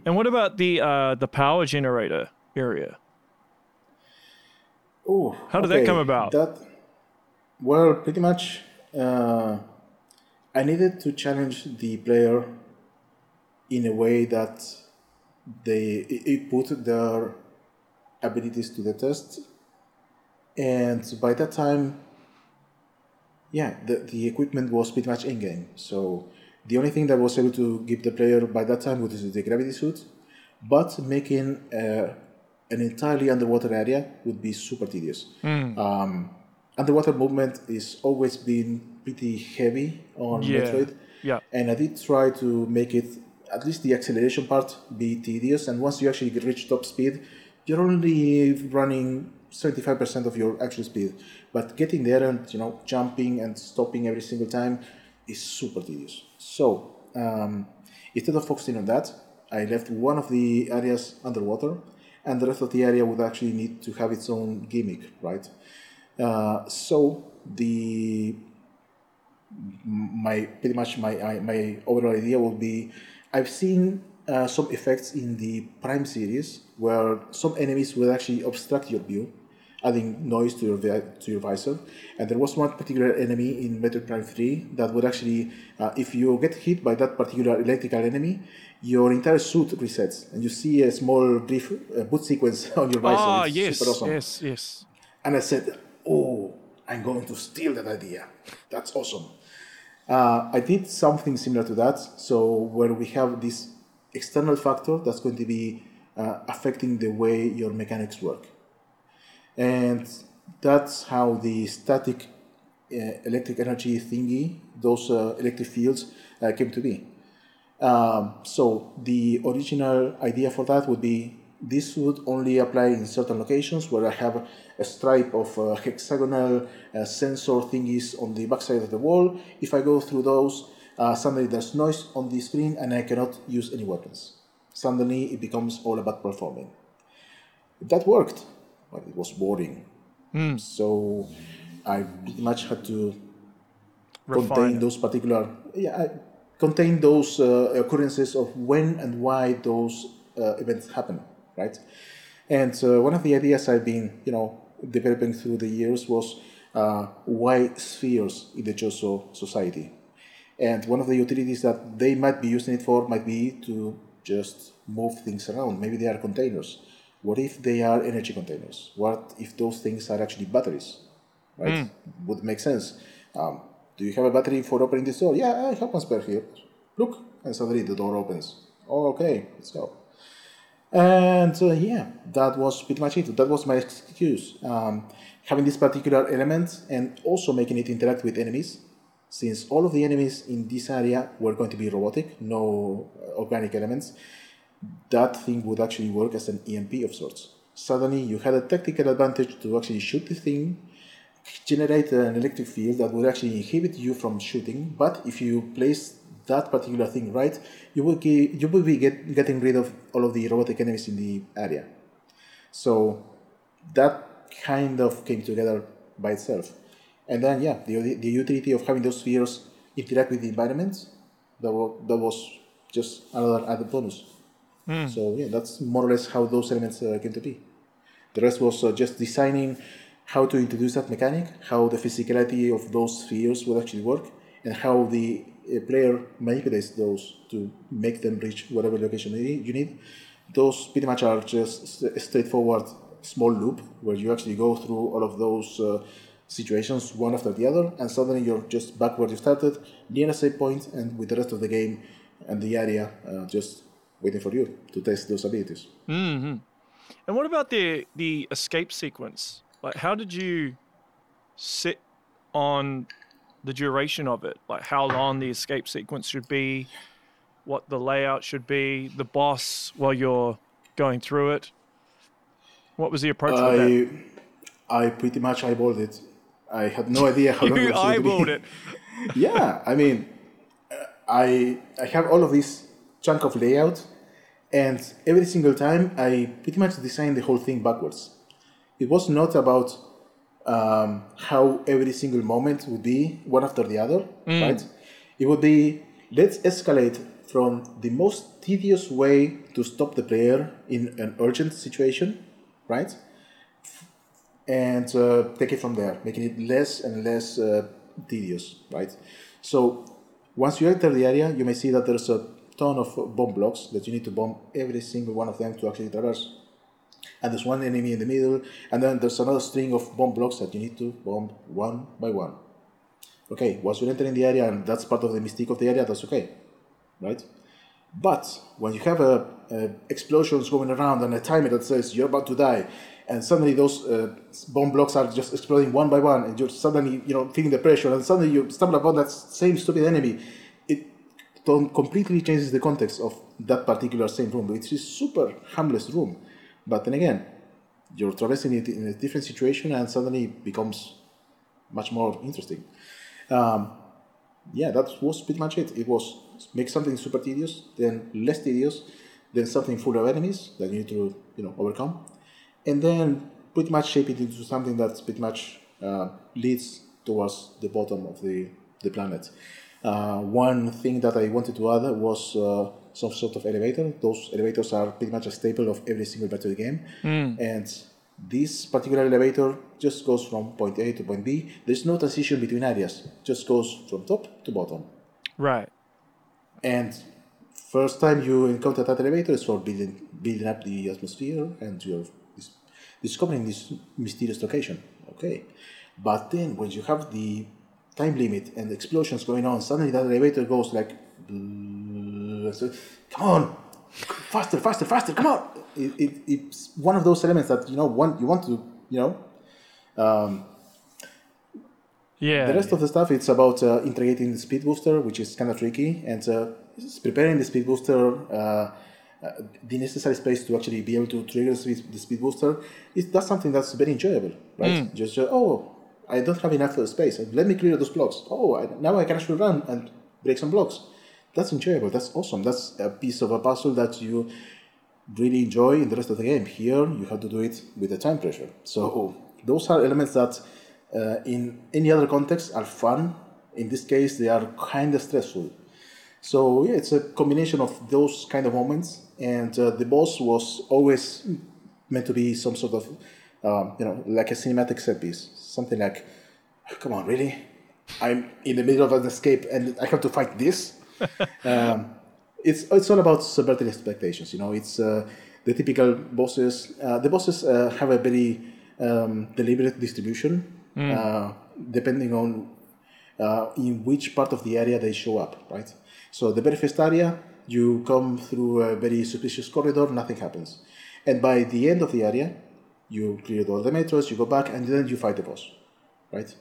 and what about the uh, the power generator area? Oh, How did that come about? That well, pretty much. Uh, I needed to challenge the player in a way that they it, it put their abilities to the test, and by that time, yeah, the the equipment was pretty much in game. So the only thing that was able to give the player by that time was the gravity suit, but making uh, an entirely underwater area would be super tedious. Um, underwater movement is always been pretty heavy on Yeah. Metroid, Yeah. and I did try to make it at least the acceleration part be tedious. And once you actually reach top speed, you're only running 75% of your actual speed. But getting there and you know jumping and stopping every single time is super tedious. So um, instead of focusing on that, I left one of the areas underwater, and the rest of the area would actually need to have its own gimmick, right? Uh, so the my pretty much my my overall idea would be I've seen uh, some effects in the Prime series where some enemies will actually obstruct your view, adding noise to your to your visor. And there was one particular enemy in Metroid Prime Three that would actually, uh, if you get hit by that particular electrical enemy, your entire suit resets, and you see a small brief uh, boot sequence [LAUGHS] on your visor. Ah, It's yes, super awesome. yes, yes. And I said, Oh, I'm going to steal that idea. That's awesome. Uh, I did something similar to that. So, where we have this external factor that's going to be uh, affecting the way your mechanics work. And that's how the static uh, electric energy thingy, those uh, electric fields, uh, came to be. Um, so the original idea for that would be this would only apply in certain locations where I have a stripe of uh, hexagonal uh, sensor thingies on the backside of the wall. If I go through those, uh, suddenly there's noise on the screen and I cannot use any weapons. Suddenly it becomes all about performing. That worked, but it was boring. Hmm. So I pretty much had to Refine contain it. those particular yeah I- contain those uh, occurrences of when and why those uh, events happen right and uh, one of the ideas i've been you know developing through the years was uh, why spheres in the Chozo society and one of the utilities that they might be using it for might be to just move things around maybe they are containers what if they are energy containers what if those things are actually batteries right? Would make sense. Um, do you have a battery for opening this door? Yeah, I have one spare here. Look, and suddenly the door opens. Oh, okay, let's go. And uh, yeah, that was pretty much it. That was my excuse. Um, having this particular element and also making it interact with enemies, since all of the enemies in this area were going to be robotic, no uh, organic elements, that thing would actually work as an EMP of sorts. Suddenly, you had a tactical advantage to actually shoot the thing, generate an electric field that would actually inhibit you from shooting. But if you place that particular thing right, you will ge- you will be get, getting rid of all of the robotic enemies in the area. So that kind of came together by itself. And then yeah, the, the utility of having those spheres interact with the environment, that was, that was just another added bonus. So yeah, that's more or less how those elements uh, came to be. The rest was uh, just designing how to introduce that mechanic, how the physicality of those spheres would actually work, and how the uh, player manipulates those to make them reach whatever location you need- Those pretty much are just a straightforward small loop where you actually go through all of those uh, situations one after the other, and suddenly you're just back where you started, near a save point, and with the rest of the game and the area uh, just waiting for you to test those abilities. And what about the the escape sequence? Like, how did you sit on the duration of it? Like, how long the escape sequence should be, what the layout should be, the boss while you're going through it. What was the approach with that? I I pretty much eyeballed it. I had no idea how [LAUGHS] long You it was eyeballed it. [LAUGHS] yeah, I mean, uh, I I have all of this chunk of layout, and every single time I pretty much designed the whole thing backwards. It was not about um, how every single moment would be one after the other, right? It would be let's escalate from the most tedious way to stop the player in an urgent situation, right? and uh, take it from there, making it less and less uh, tedious, right? So once you enter the area, you may see that there's a ton of bomb blocks that you need to bomb every single one of them to actually traverse. And there's one enemy in the middle, and then there's another string of bomb blocks that you need to bomb one by one. Okay, once you enter in the area, and that's part of the mystique of the area, that's okay, right? But when you have a, a explosions going around and a timer that says you're about to die, and suddenly those uh, bomb blocks are just exploding one by one, and you're suddenly you know feeling the pressure, and suddenly you stumble upon that same stupid enemy, completely changes the context of that particular same room. It's a super harmless room, but then again, you're traversing it in a different situation, and suddenly it becomes much more interesting. Um, yeah, that was pretty much it. It was make something super tedious, then less tedious, then something full of enemies that you need to you know overcome, and then pretty much shape it into something that pretty much uh, leads towards the bottom of the the planet. Uh, one thing that I wanted to add was uh, some sort of elevator. Those elevators are pretty much a staple of every single battle game, and this particular elevator just goes from point A to point B. There's no transition between areas; just goes from top to bottom. Right. And first time you encounter that elevator is for building building up the atmosphere and you're discovering this mysterious location. Okay, but then when you have the time limit and explosions going on, suddenly that elevator goes like, so, come on, faster, faster, faster, come on! It, it, it's one of those elements that you know want you want to you know Yeah. the rest of the stuff it's about uh, integrating the speed booster, which is kind of tricky, and uh, preparing the speed booster uh, uh, the necessary space to actually be able to trigger the speed, the speed booster, is that's something that's very enjoyable, right? Just uh, oh, I don't have enough space. Let me clear those blocks. Oh, I, now I can actually run and break some blocks. That's enjoyable. That's awesome. That's a piece of a puzzle that you really enjoy in the rest of the game. Here, you have to do it with the time pressure. So those are elements that, uh, in any other context, are fun. In this case, they are kind of stressful. So yeah, it's a combination of those kind of moments, and uh, the boss was always meant to be some sort of, um, you know, like a cinematic set piece, something like, come on, really? I'm in the middle of an escape and I have to fight this. [LAUGHS] um, it's it's all about subverting expectations. You know, it's uh, the typical bosses. Uh, the bosses uh, have a very um, deliberate distribution, uh, depending on uh, in which part of the area they show up. Right. So the very first area, you come through a very suspicious corridor, nothing happens, and by the end of the area, you clear all the Metroids, you go back, and then you fight the boss. Right.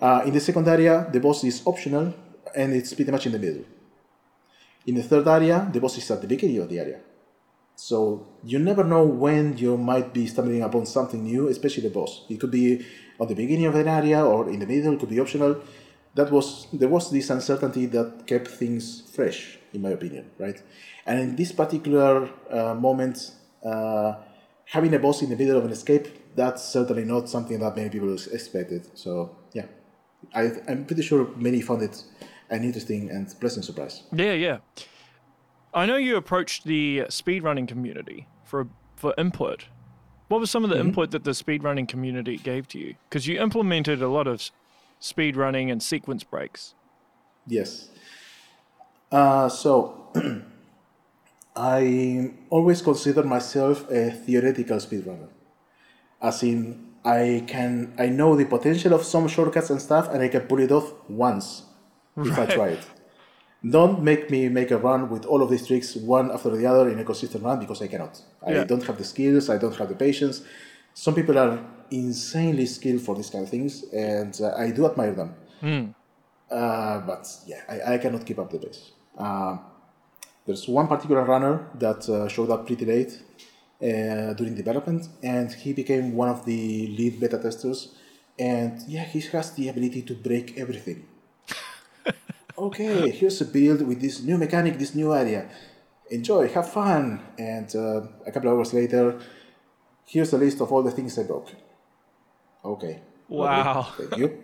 Uh, in the second area, the boss is optional, and it's pretty much in the middle. In the third area, the boss is at the beginning of the area. So you never know when you might be stumbling upon something new, especially the boss. It could be at the beginning of an area or in the middle, it could be optional. That was there was this uncertainty that kept things fresh, in my opinion, right? And in this particular uh, moment, uh, having a boss in the middle of an escape, that's certainly not something that many people expected. So yeah, I, I'm pretty sure many found it an interesting and pleasant surprise. Yeah, yeah. I know you approached the speedrunning community for for input. What was some of the input that the speedrunning community gave to you? Because you implemented a lot of speedrunning and sequence breaks. Yes. Uh, so [CLEARS THROAT] I always consider myself a theoretical speedrunner, as in I can I know the potential of some shortcuts and stuff, and I can pull it off once if I try it. Don't make me make a run with all of these tricks one after the other in a consistent run because I cannot. I don't have the skills. I don't have the patience. Some people are insanely skilled for these kind of things, and uh, I do admire them. Uh, but yeah, I, I cannot keep up the pace. Uh, there's one particular runner that uh, showed up pretty late uh, during development, and he became one of the lead beta testers. And yeah, he has the ability to break everything. [LAUGHS] okay, here's a build with this new mechanic, this new area. Enjoy, have fun. And uh, a couple hours later, here's a list of all the things I broke. Okay. Wow. Thank you.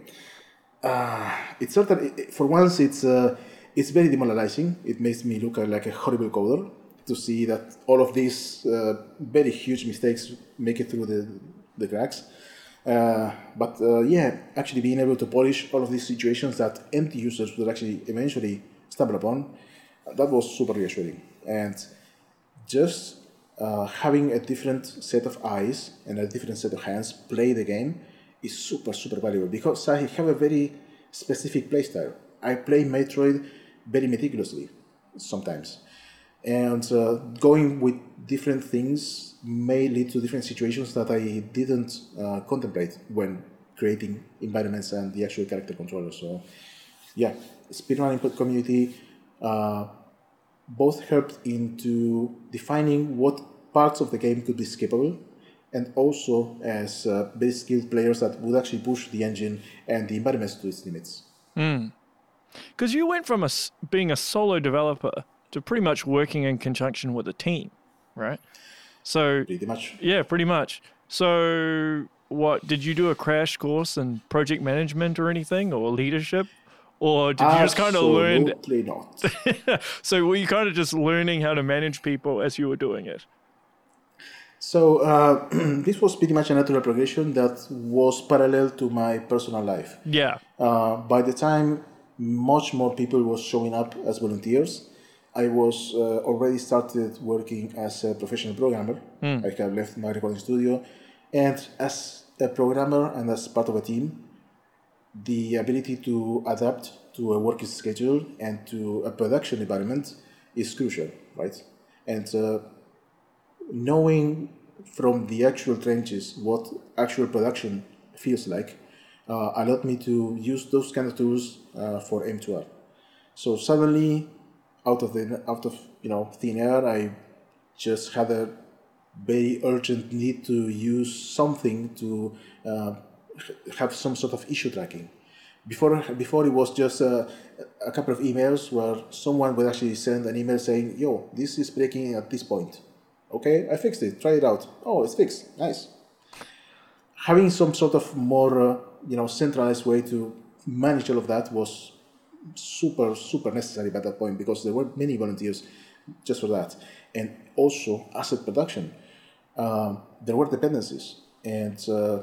Uh, it's certainly for once it's uh, it's very demoralizing. It makes me look like a horrible coder to see that all of these uh, very huge mistakes make it through the the cracks. Uh, but uh, yeah, actually being able to polish all of these situations that empty users will actually eventually stumble upon, that was super reassuring. And just uh, having a different set of eyes and a different set of hands play the game is super super valuable because I have a very specific playstyle. I play Metroid very meticulously sometimes, and uh, going with different things may lead to different situations that I didn't uh, contemplate when creating environments and the actual character controller. So, yeah, speedrunning community uh, both helped into defining what parts of the game could be skippable and also as uh, very skilled players that would actually push the engine and the environments to its limits. Because you went from a being a solo developer to pretty much working in conjunction with a team, right? So Pretty much. yeah, pretty much. So what did you do a crash course in project management or anything or leadership? Or did you just kind of learn? Absolutely not. [LAUGHS] So were you kind of just learning how to manage people as you were doing it? So uh, [CLEARS THROAT] this was pretty much a natural progression that was parallel to my personal life. Yeah. Uh, by the time much more people was showing up as volunteers, I was uh, already started working as a professional programmer. I have left my recording studio, and as a programmer and as part of a team, the ability to adapt to a working schedule and to a production environment is crucial, right? And uh, knowing from the actual trenches what actual production feels like uh, allowed me to use those kind of tools uh, for M2R. So suddenly, out of the out of you know thin air, I just had a very urgent need to use something to uh, have some sort of issue tracking. Before, before it was just uh, a couple of emails where someone would actually send an email saying, "Yo, this is breaking at this point." Okay, I fixed it. Try it out. Oh, it's fixed. Nice. Having some sort of more, uh, you know, centralized way to manage all of that was super, super necessary by that point because there were many volunteers just for that, and also asset production. Um, there were dependencies, and uh,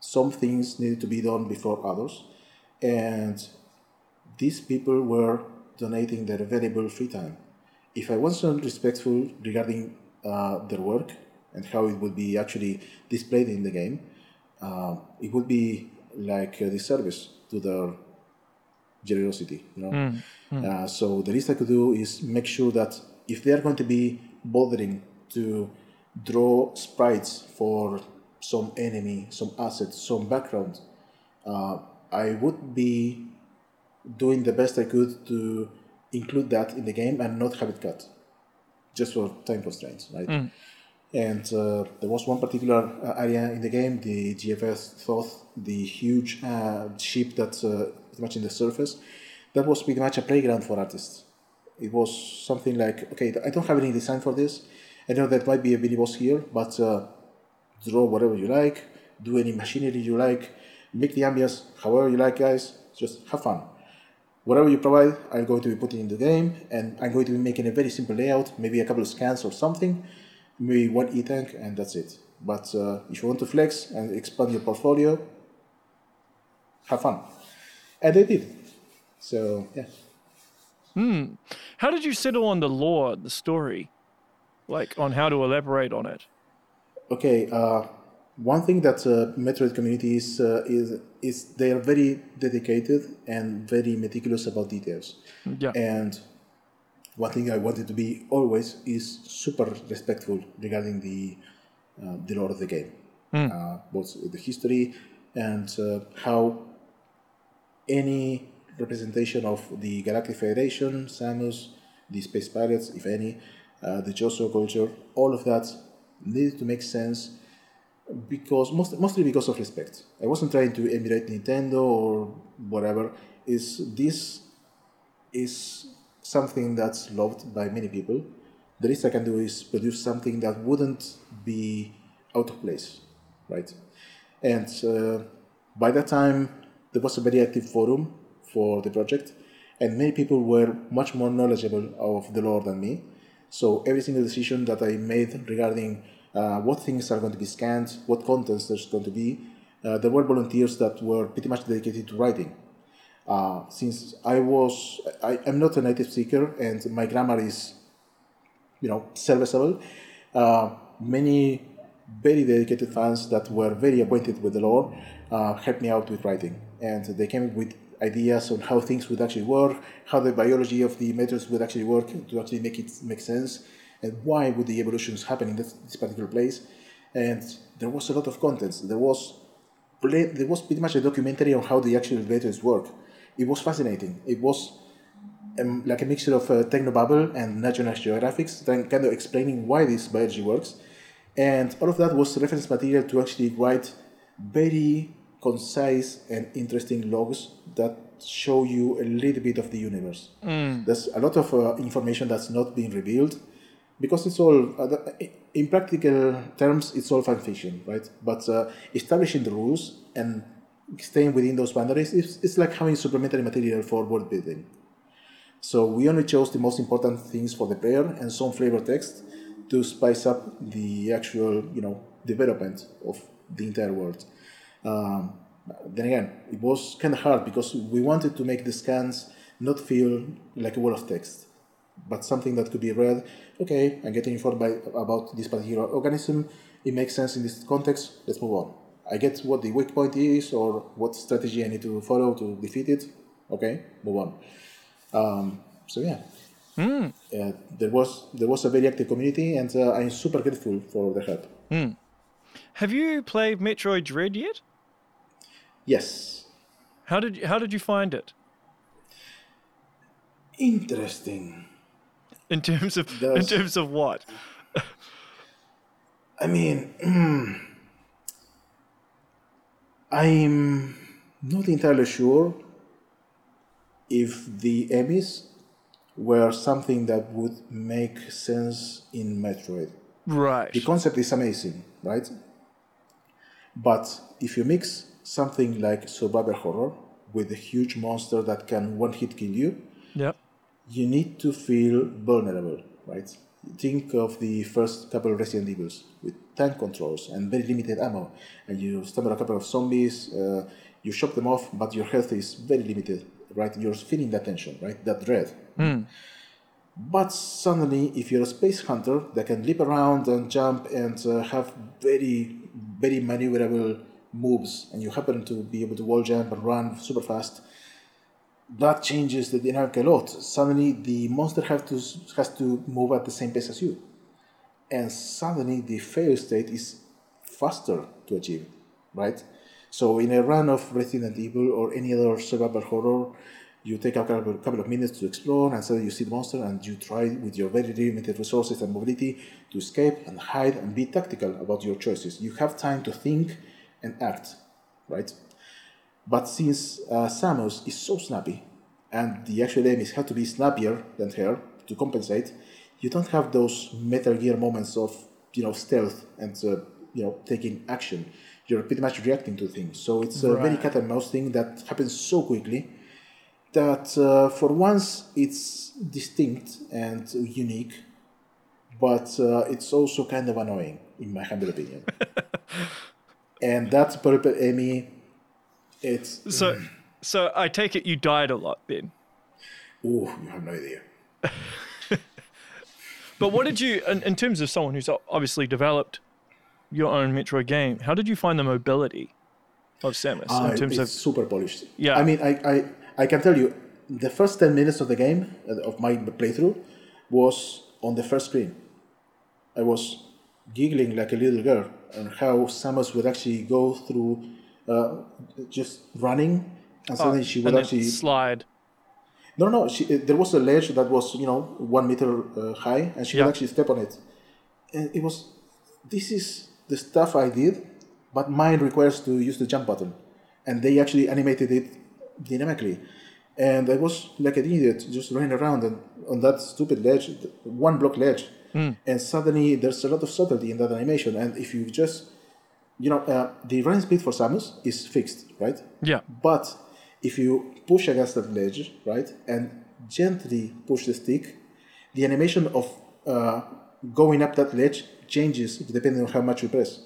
some things needed to be done before others, and these people were donating their valuable free time. If I wasn't respectful regarding uh, their work and how it would be actually displayed in the game, uh, it would be like a disservice to their generosity. You know, mm, mm. Uh, so the least I could do is make sure that if they are going to be bothering to draw sprites for some enemy, some asset, some background, uh, I would be doing the best I could to include that in the game and not have it cut, just for time constraints, right? Mm. And uh, there was one particular uh, area in the game, the GFS Thoth, the huge uh, ship that's uh, pretty much in the surface, that was pretty much a playground for artists. It was something like, okay, I don't have any design for this. I know that might be a mini boss here, but uh, draw whatever you like, do any machinery you like, make the ambience however you like, guys. Just have fun whatever you provide, I'm going to be putting in the game, and I'm going to be making a very simple layout, maybe a couple of scans or something, maybe one e-tank, and that's it. But uh, if you want to flex and expand your portfolio, have fun. And they did. So, yeah. Hmm. How did you settle on the lore, the story? Like, on how to elaborate on it? Okay, uh, one thing that uh, Metroid community is, uh, is is they are very dedicated and very meticulous about details. Yeah. And one thing I wanted to be always is super respectful regarding the uh, the lore of the game, mm. uh, both the history and uh, how any representation of the Galactic Federation, Samus, the Space Pirates, if any, uh, the Chozo culture, all of that needed to make sense because most, mostly because of respect. I wasn't trying to emulate Nintendo or whatever. Is this is something that's loved by many people? The least I can do is produce something that wouldn't be out of place, right? And uh, by that time, there was a very active forum for the project, and many people were much more knowledgeable of the lore than me. So every single decision that I made regarding uh, what things are going to be scanned, what contents there's going to be. Uh, there were volunteers that were pretty much dedicated to writing. Uh, since I was, I, am not a native speaker and my grammar is, you know, serviceable, uh, many very dedicated fans that were very acquainted with the lore uh, helped me out with writing. And they came with ideas on how things would actually work, how the biology of the Metroids would actually work to actually make it make sense and why would the evolutions happen in this, this particular place. And there was a lot of content. There was there was pretty much a documentary on how the actual elevators work. It was fascinating. It was um, like a mixture of uh, Technobabble and National Geographic, then kind of explaining why this biology works. And all of that was reference material to actually write very concise and interesting logs that show you a little bit of the universe. Mm. There's a lot of uh, information that's not being revealed because it's all uh, in practical terms it's all fan fiction right but uh, establishing the rules and staying within those boundaries it's, it's like having supplementary material for world building so we only chose the most important things for the player and some flavor text to spice up the actual you know development of the entire world um, then again it was kind of hard because we wanted to make the scans not feel like a wall of text but something that could be read. Okay, I'm getting informed by, about this particular organism. It makes sense in this context. Let's move on. I get what the weak point is or what strategy I need to follow to defeat it. Okay, move on. Um, so yeah, mm. uh, there was there was a very active community, and uh, I'm super grateful for the help. Mm. Have you played Metroid Dread yet? Yes. How did you, how did you find it? Interesting. In terms of in terms of what? I mean, [CLEARS THROAT] I'm not entirely sure if the EMMIs were something that would make sense in Metroid. Right. The concept is amazing, right? But if you mix something like survival horror with a huge monster that can one hit kill you, Yep. you need to feel vulnerable, right? Think of the first couple of Resident Evils with tank controls and very limited ammo, and you stumble a couple of zombies, uh, you chop them off, but your health is very limited, right? You're feeling that tension, right? That dread. But suddenly, if you're a space hunter that can leap around and jump and uh, have very, very maneuverable moves, and you happen to be able to wall jump and run super fast, that changes the dynamic a lot. Suddenly, the monster have to has to move at the same pace as you, and suddenly the fail state is faster to achieve, right? So, in a run of Resident Evil or any other survival horror, you take a couple, couple of minutes to explore, and suddenly you see the monster, and you try with your very limited resources and mobility to escape and hide and be tactical about your choices. You have time to think and act, right? But since uh, Samus is so snappy, and the actual enemies have to be snappier than her to compensate, you don't have those Metal Gear moments of you know stealth and uh, you know taking action. You're pretty much reacting to things. So it's a very cat and mouse thing that happens so quickly that uh, for once it's distinct and unique, but uh, it's also kind of annoying in my humble opinion. [LAUGHS] and that's Purple EMMI. It's So, so I take it you died a lot then. oh, you have no idea. [LAUGHS] But what did you, in, in terms of someone who's obviously developed your own Metroid game, how did you find the mobility of Samus Ah, in terms it's of? super polished. Yeah. I mean, I, I, I can tell you, the first 10 minutes of the game, uh, of my playthrough, was on the first screen. I was giggling like a little girl and how Samus would actually go through uh, just running and suddenly she would actually slide. no no she, uh, there was a ledge that was you know one meter uh, high and she Yeah. would actually step on it. And it was this is the stuff I did but mine requires to use the jump button. And they actually animated it dynamically. And I was like an idiot just running around and on that stupid ledge one block ledge. And suddenly there's a lot of subtlety in that animation. And if you just you know uh, the running speed for Samus is fixed right Yeah. but if you push against that ledge, right, and gently push the stick, the animation of uh, going up that ledge changes depending on how much you press.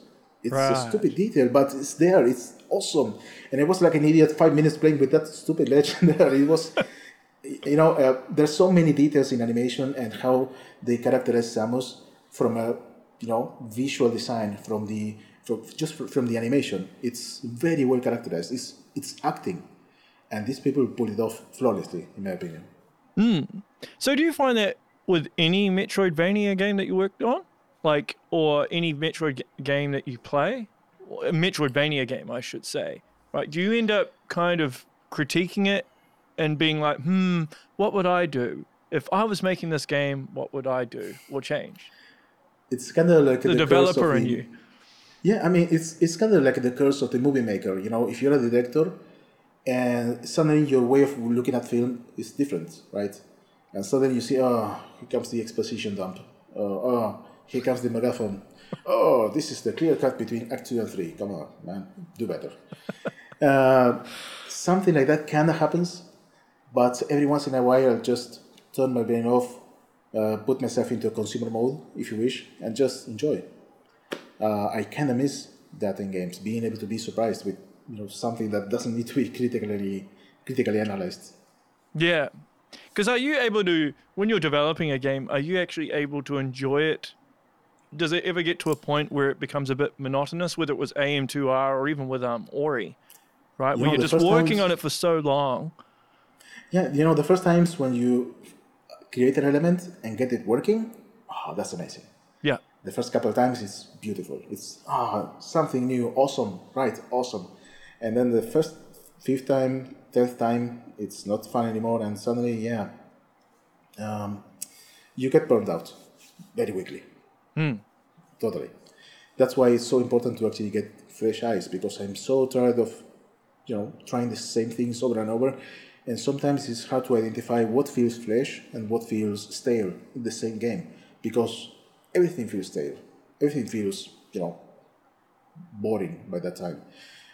It's a stupid detail, but it's there. It's awesome. And I was like an idiot five minutes playing with that stupid ledge [LAUGHS] there. It was, [LAUGHS] you know, uh, there's so many details in animation and how they characterize Samus from a, you know, visual design from the from just fr- from the animation. It's very well characterized. It's it's acting, and these people pull it off flawlessly, in my opinion. So do you find that with any Metroidvania game that you worked on, like, or any Metroid g- game that you play, a Metroidvania game, I should say, right? Do you end up kind of critiquing it and being like, hmm, what would I do if I was making this game? What would I do or change? It's kind of like The, of developer in the- you. Yeah, I mean, it's it's kind of like the curse of the movie maker. You know, if you're a director, and suddenly your way of looking at film is different, right? And suddenly you see, oh, here comes the exposition dump. Oh, oh here comes the megaphone. Oh, this is the clear cut between Act Two and Three. Come on, man, do better. uh, something like that kind of happens, but every once in a while, I'll just turn my brain off, uh, put myself into a consumer mode, if you wish, and just enjoy uh, I kind of miss that in games, being able to be surprised with you know something that doesn't need to be critically critically analyzed. Yeah. Because are you able to, when you're developing a game, are you actually able to enjoy it? Does it ever get to a point where it becomes a bit monotonous, whether it was AM2R or even with um, Ori, right? You where know, you're just working times- on it for so long. Yeah, you know the first times when you create an element and get it working, oh, that's amazing. The first couple of times it's beautiful. It's ah something new, awesome, right? Awesome. And then the first fifth time, tenth time, it's not fun anymore, and suddenly, yeah, um, you get burned out very quickly. Totally. That's why it's so important to actually get fresh eyes because I'm so tired of, you know, trying the same things over and over. And sometimes it's hard to identify what feels fresh and what feels stale in the same game because everything feels stale. Everything feels, you know, boring by that time.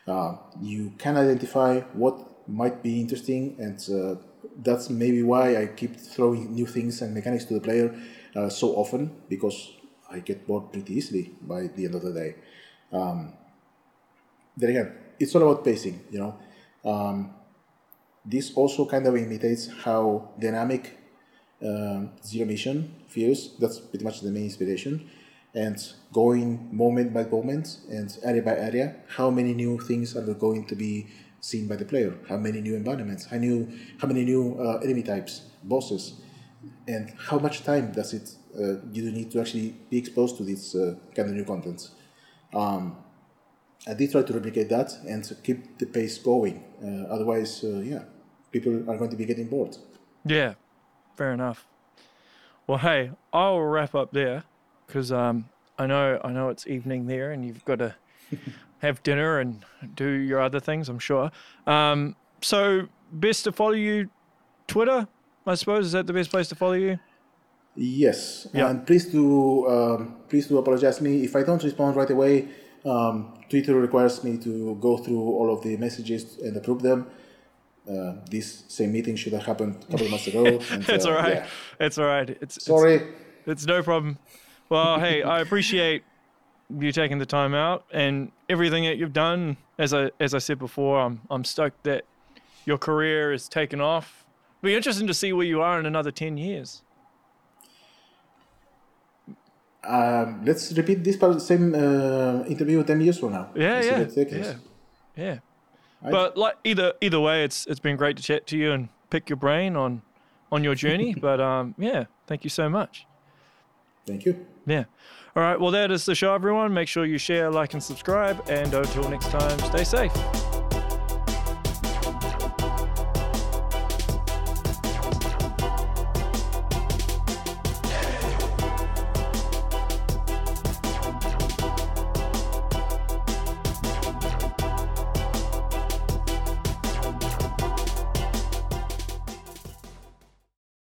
Uh, you can identify what might be interesting, and uh, that's maybe why I keep throwing new things and mechanics to the player uh, so often because I get bored pretty easily by the end of the day. Um, then again, it's all about pacing, you know. Um, this also kind of imitates how dynamic um, zero mission feels. That's pretty much the main inspiration. And going moment by moment and area by area, how many new things are going to be seen by the player? How many new environments? How new? How many new uh, enemy types, bosses, and how much time does it uh, you need to actually be exposed to this uh, kind of new content? Um, I did try to replicate that and keep the pace going. Uh, otherwise, uh, yeah, people are going to be getting bored. Yeah, fair enough. Well, hey, I'll wrap up there because um, I know I know it's evening there, and you've got to [LAUGHS] have dinner and do your other things. I'm sure. Um, so, best to follow you, Twitter. I suppose is that the best place to follow you? Yes, Yeah. and please do um, please do apologize me if I don't respond right away. Um, Twitter requires me to go through all of the messages and approve them. Uh, this same meeting should have happened a couple of months ago. [LAUGHS] And, It's uh, all right. yeah. It's all right. It's it's- Sorry. It's no problem. Well, hey, I appreciate you taking the time out and everything that you've done. As I as I said before, I'm I'm stoked that your career is taken off. It'll Be interesting to see where you are in another ten years. Um, let's repeat this part, same uh, interview 10 years from now. Yeah, yeah, what it takes us. yeah, yeah. But like either either way, it's it's been great to chat to you and pick your brain on on your journey. [LAUGHS] but um, yeah, thank you so much. Thank you. Yeah. All right. Well, that is the show, everyone. Make sure you share, like, and subscribe. And until next time, stay safe.